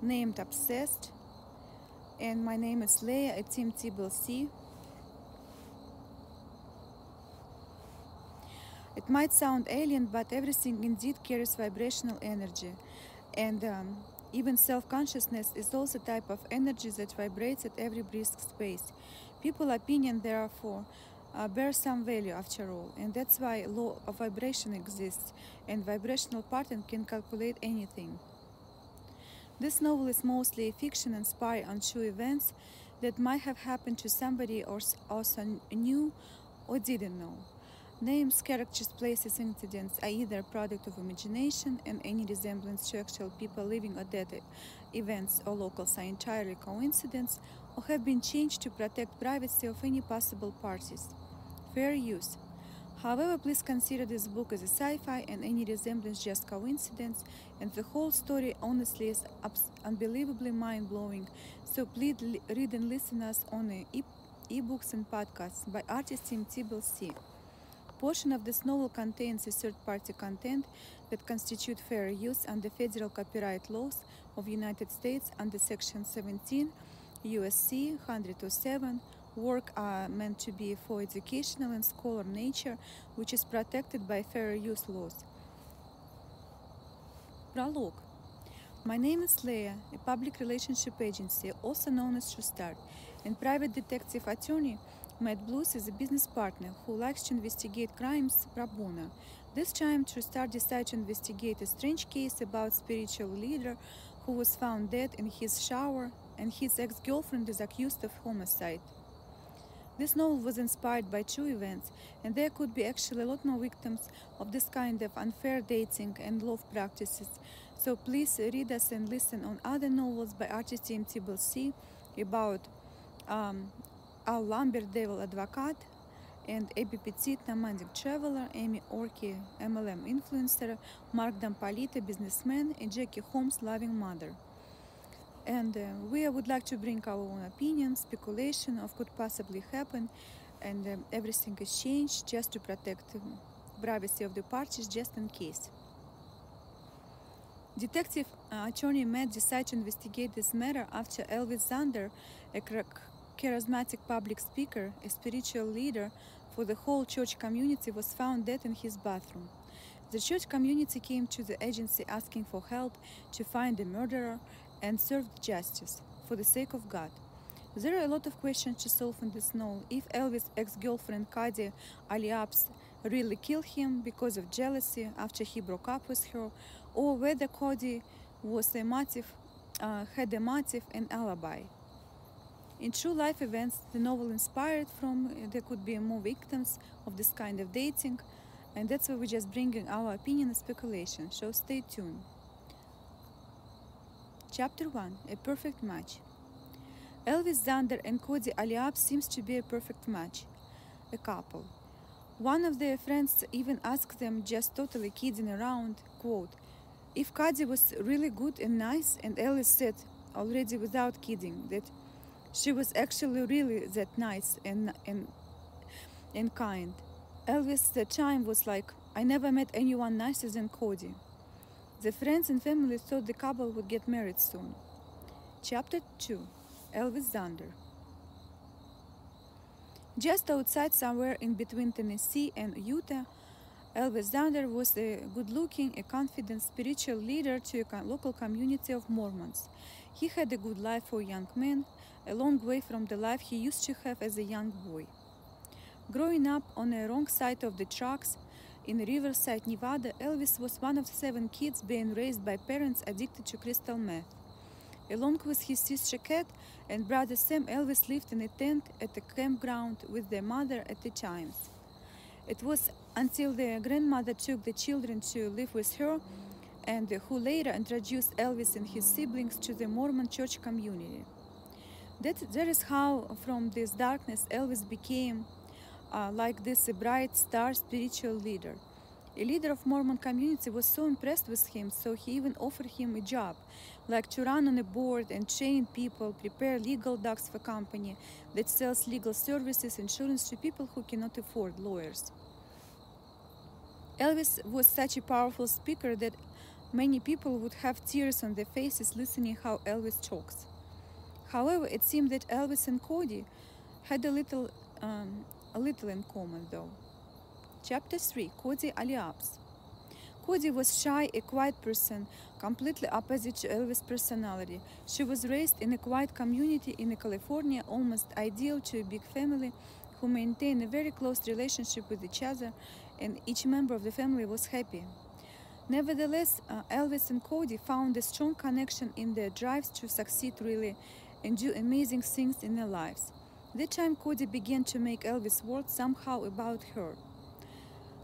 named Obsessed. And my name is Leah at Team TBLC. It might sound alien, but everything indeed carries vibrational energy. And um, even self consciousness is also a type of energy that vibrates at every brisk space. People opinion, therefore, uh, bear some value after all, and that's why law of vibration exists, and vibrational pattern can calculate anything. This novel is mostly fiction inspired on true events that might have happened to somebody or also knew or didn't know. Names, characters, places, incidents are either a product of imagination, and any resemblance to actual people living or dead events or locals are entirely coincidence, or have been changed to protect privacy of any possible parties. Fair use. However, please consider this book as a sci-fi and any resemblance just coincidence, and the whole story honestly is unbelievably mind-blowing. So please read and listen us on e- ebooks and podcasts by artist Team TBLC. Portion of this novel contains a third-party content that constitute fair use under federal copyright laws of United States under Section 17 USC 107 work are meant to be for educational and scholar nature, which is protected by fair use laws. Prologue. My name is Leah, a public relationship agency, also known as TrueStart, and private detective attorney. Matt Blues is a business partner who likes to investigate crimes pro bono. This time, TrueStart decided to investigate a strange case about spiritual leader who was found dead in his shower, and his ex-girlfriend is accused of homicide. This novel was inspired by true events, and there could be actually a lot more victims of this kind of unfair dating and love practices. So please read us and listen on other novels by artist Team TBLC about um, Al Lambert, Devil Advocate, and Petit, Nomadic Traveler, Amy Orki, MLM Influencer, Mark Dampolita, Businessman, and Jackie Holmes, Loving Mother. And uh, we would like to bring our own opinion, speculation of could possibly happen, and um, everything is changed just to protect the privacy of the parties, just in case. Detective uh, attorney Matt decided to investigate this matter after Elvis Zander, a charismatic public speaker, a spiritual leader for the whole church community, was found dead in his bathroom. The church community came to the agency asking for help to find the murderer and served justice for the sake of God. There are a lot of questions to solve in this novel. If Elvis' ex-girlfriend Cody Aliaps really killed him because of jealousy after he broke up with her, or whether Cody was a motive, uh, had a motive and alibi. In true life events, the novel inspired from, there could be more victims of this kind of dating, and that's why we're just bringing our opinion and speculation. So stay tuned. Chapter 1 A Perfect Match Elvis Zander and Cody Aliab seems to be a perfect match, a couple. One of their friends even asked them, just totally kidding around, quote, if Cody was really good and nice, and Elvis said, already without kidding, that she was actually really that nice and, and, and kind. Elvis the time was like, I never met anyone nicer than Cody. The friends and family thought the couple would get married soon. Chapter 2 Elvis Dunder Just outside, somewhere in between Tennessee and Utah, Elvis Dunder was a good looking, a confident spiritual leader to a local community of Mormons. He had a good life for a young man, a long way from the life he used to have as a young boy. Growing up on the wrong side of the tracks, in Riverside, Nevada, Elvis was one of seven kids being raised by parents addicted to crystal meth. Along with his sister Kat and brother Sam, Elvis lived in a tent at a campground with their mother at the times. It was until their grandmother took the children to live with her and who later introduced Elvis and his siblings to the Mormon church community. That, that is how, from this darkness, Elvis became uh, like this a bright star spiritual leader. A leader of Mormon community was so impressed with him, so he even offered him a job, like to run on a board and train people, prepare legal docs for company that sells legal services, insurance to people who cannot afford lawyers. Elvis was such a powerful speaker that Many people would have tears on their faces listening how Elvis talks. However, it seemed that Elvis and Cody had a little, um, a little in common, though. Chapter 3 Cody Aliaps. Cody was shy, a quiet person, completely opposite to Elvis' personality. She was raised in a quiet community in California, almost ideal to a big family who maintained a very close relationship with each other, and each member of the family was happy. Nevertheless, uh, Elvis and Cody found a strong connection in their drives to succeed really and do amazing things in their lives. That time, Cody began to make Elvis' world somehow about her.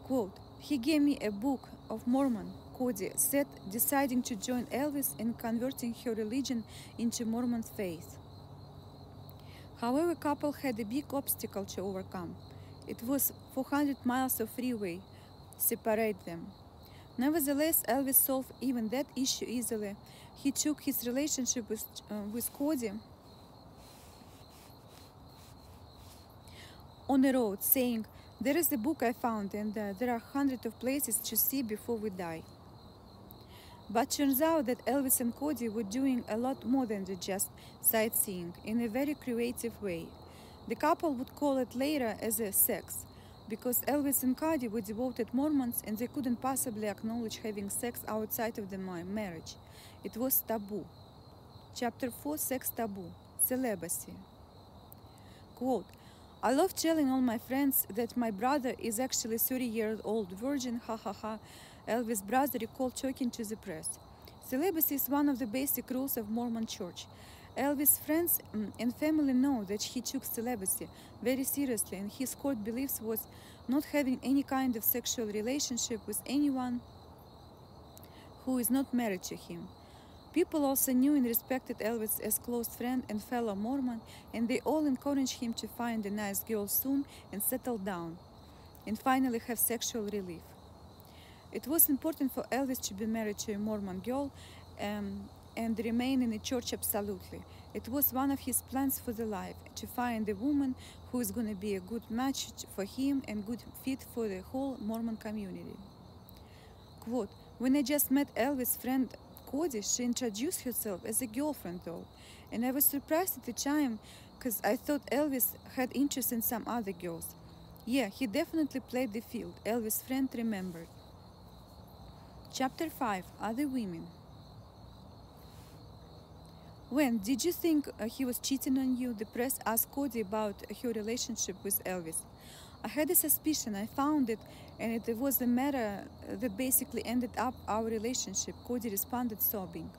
Quote, he gave me a book of Mormon, Cody said, deciding to join Elvis and converting her religion into Mormon faith. However, couple had a big obstacle to overcome. It was 400 miles of freeway separate them. Nevertheless, Elvis solved even that issue easily. He took his relationship with, uh, with Cody on the road, saying, There is a book I found, and uh, there are hundreds of places to see before we die. But turns out that Elvis and Cody were doing a lot more than just sightseeing in a very creative way. The couple would call it later as a sex, because Elvis and Cody were devoted Mormons and they couldn't possibly acknowledge having sex outside of the marriage. It was taboo. Chapter 4 Sex Taboo Celibacy. Quote I love telling all my friends that my brother is actually 30 years old virgin, ha ha ha. Elvis' brother recalled talking to the press. Celibacy is one of the basic rules of Mormon Church. Elvis' friends mm, and family know that he took celibacy very seriously, and his core beliefs was not having any kind of sexual relationship with anyone who is not married to him. People also knew and respected Elvis as close friend and fellow Mormon, and they all encouraged him to find a nice girl soon and settle down, and finally have sexual relief. It was important for Elvis to be married to a Mormon girl um, and remain in the church absolutely. It was one of his plans for the life to find a woman who is going to be a good match for him and good fit for the whole Mormon community. Quote, when I just met Elvis' friend Cody, she introduced herself as a girlfriend though, and I was surprised at the time because I thought Elvis had interest in some other girls. Yeah, he definitely played the field, Elvis' friend remembered. Chapter 5 Other Women When did you think uh, he was cheating on you? The press asked Cody about her relationship with Elvis. I had a suspicion. I found it, and it was a matter that basically ended up our relationship. Cody responded, sobbing.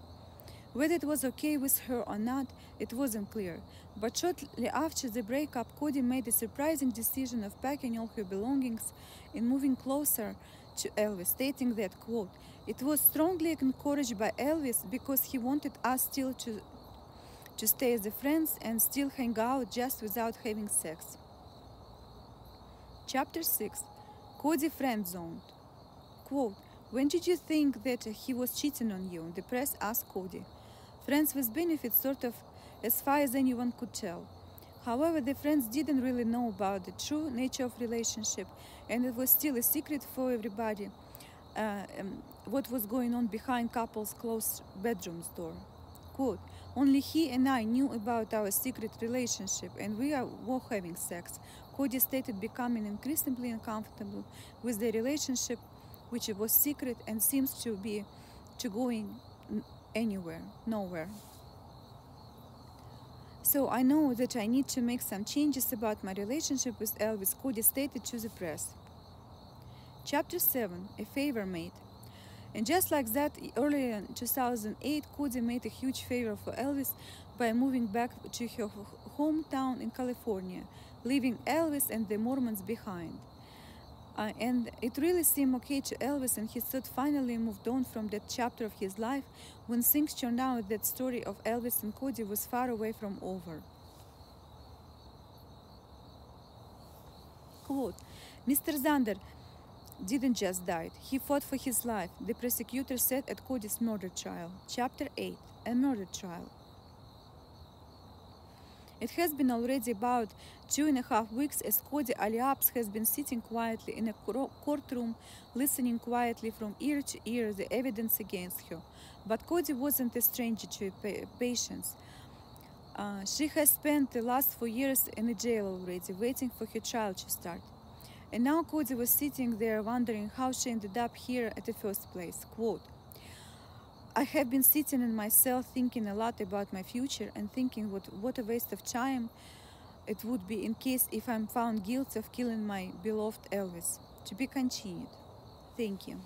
Whether it was okay with her or not, it wasn't clear. But shortly after the breakup, Cody made a surprising decision of packing all her belongings and moving closer to Elvis, stating that, quote, it was strongly encouraged by Elvis because he wanted us still to, to stay as friends and still hang out just without having sex. Chapter 6 Cody friend zoned. Quote, when did you think that he was cheating on you? The press asked Cody. Friends with benefits, sort of, as far as anyone could tell. However, the friends didn't really know about the true nature of relationship, and it was still a secret for everybody uh, um, what was going on behind couples' closed bedrooms door. Quote, only he and I knew about our secret relationship, and we were having sex. Cody stated becoming increasingly uncomfortable with the relationship, which was secret and seems to be to going anywhere, nowhere. So I know that I need to make some changes about my relationship with Elvis, Cody stated to the press. Chapter 7 A Favor Made and just like that, earlier in 2008, Cody made a huge favor for Elvis by moving back to her hometown in California, leaving Elvis and the Mormons behind. Uh, and it really seemed okay to Elvis, and he thought finally moved on from that chapter of his life when things turned out that story of Elvis and Cody was far away from over. Quote, Mr. Zander, didn't just die, he fought for his life, the prosecutor said at Cody's murder trial. Chapter 8 A Murder Trial. It has been already about two and a half weeks as Cody Aliaps has been sitting quietly in a courtroom, listening quietly from ear to ear the evidence against her. But Cody wasn't a stranger to pa- patience. Uh, she has spent the last four years in a jail already, waiting for her trial to start. And now Cody was sitting there wondering how she ended up here at the first place. Quote, I have been sitting in my cell thinking a lot about my future and thinking what, what a waste of time it would be in case if I'm found guilty of killing my beloved Elvis. To be continued. Thank you.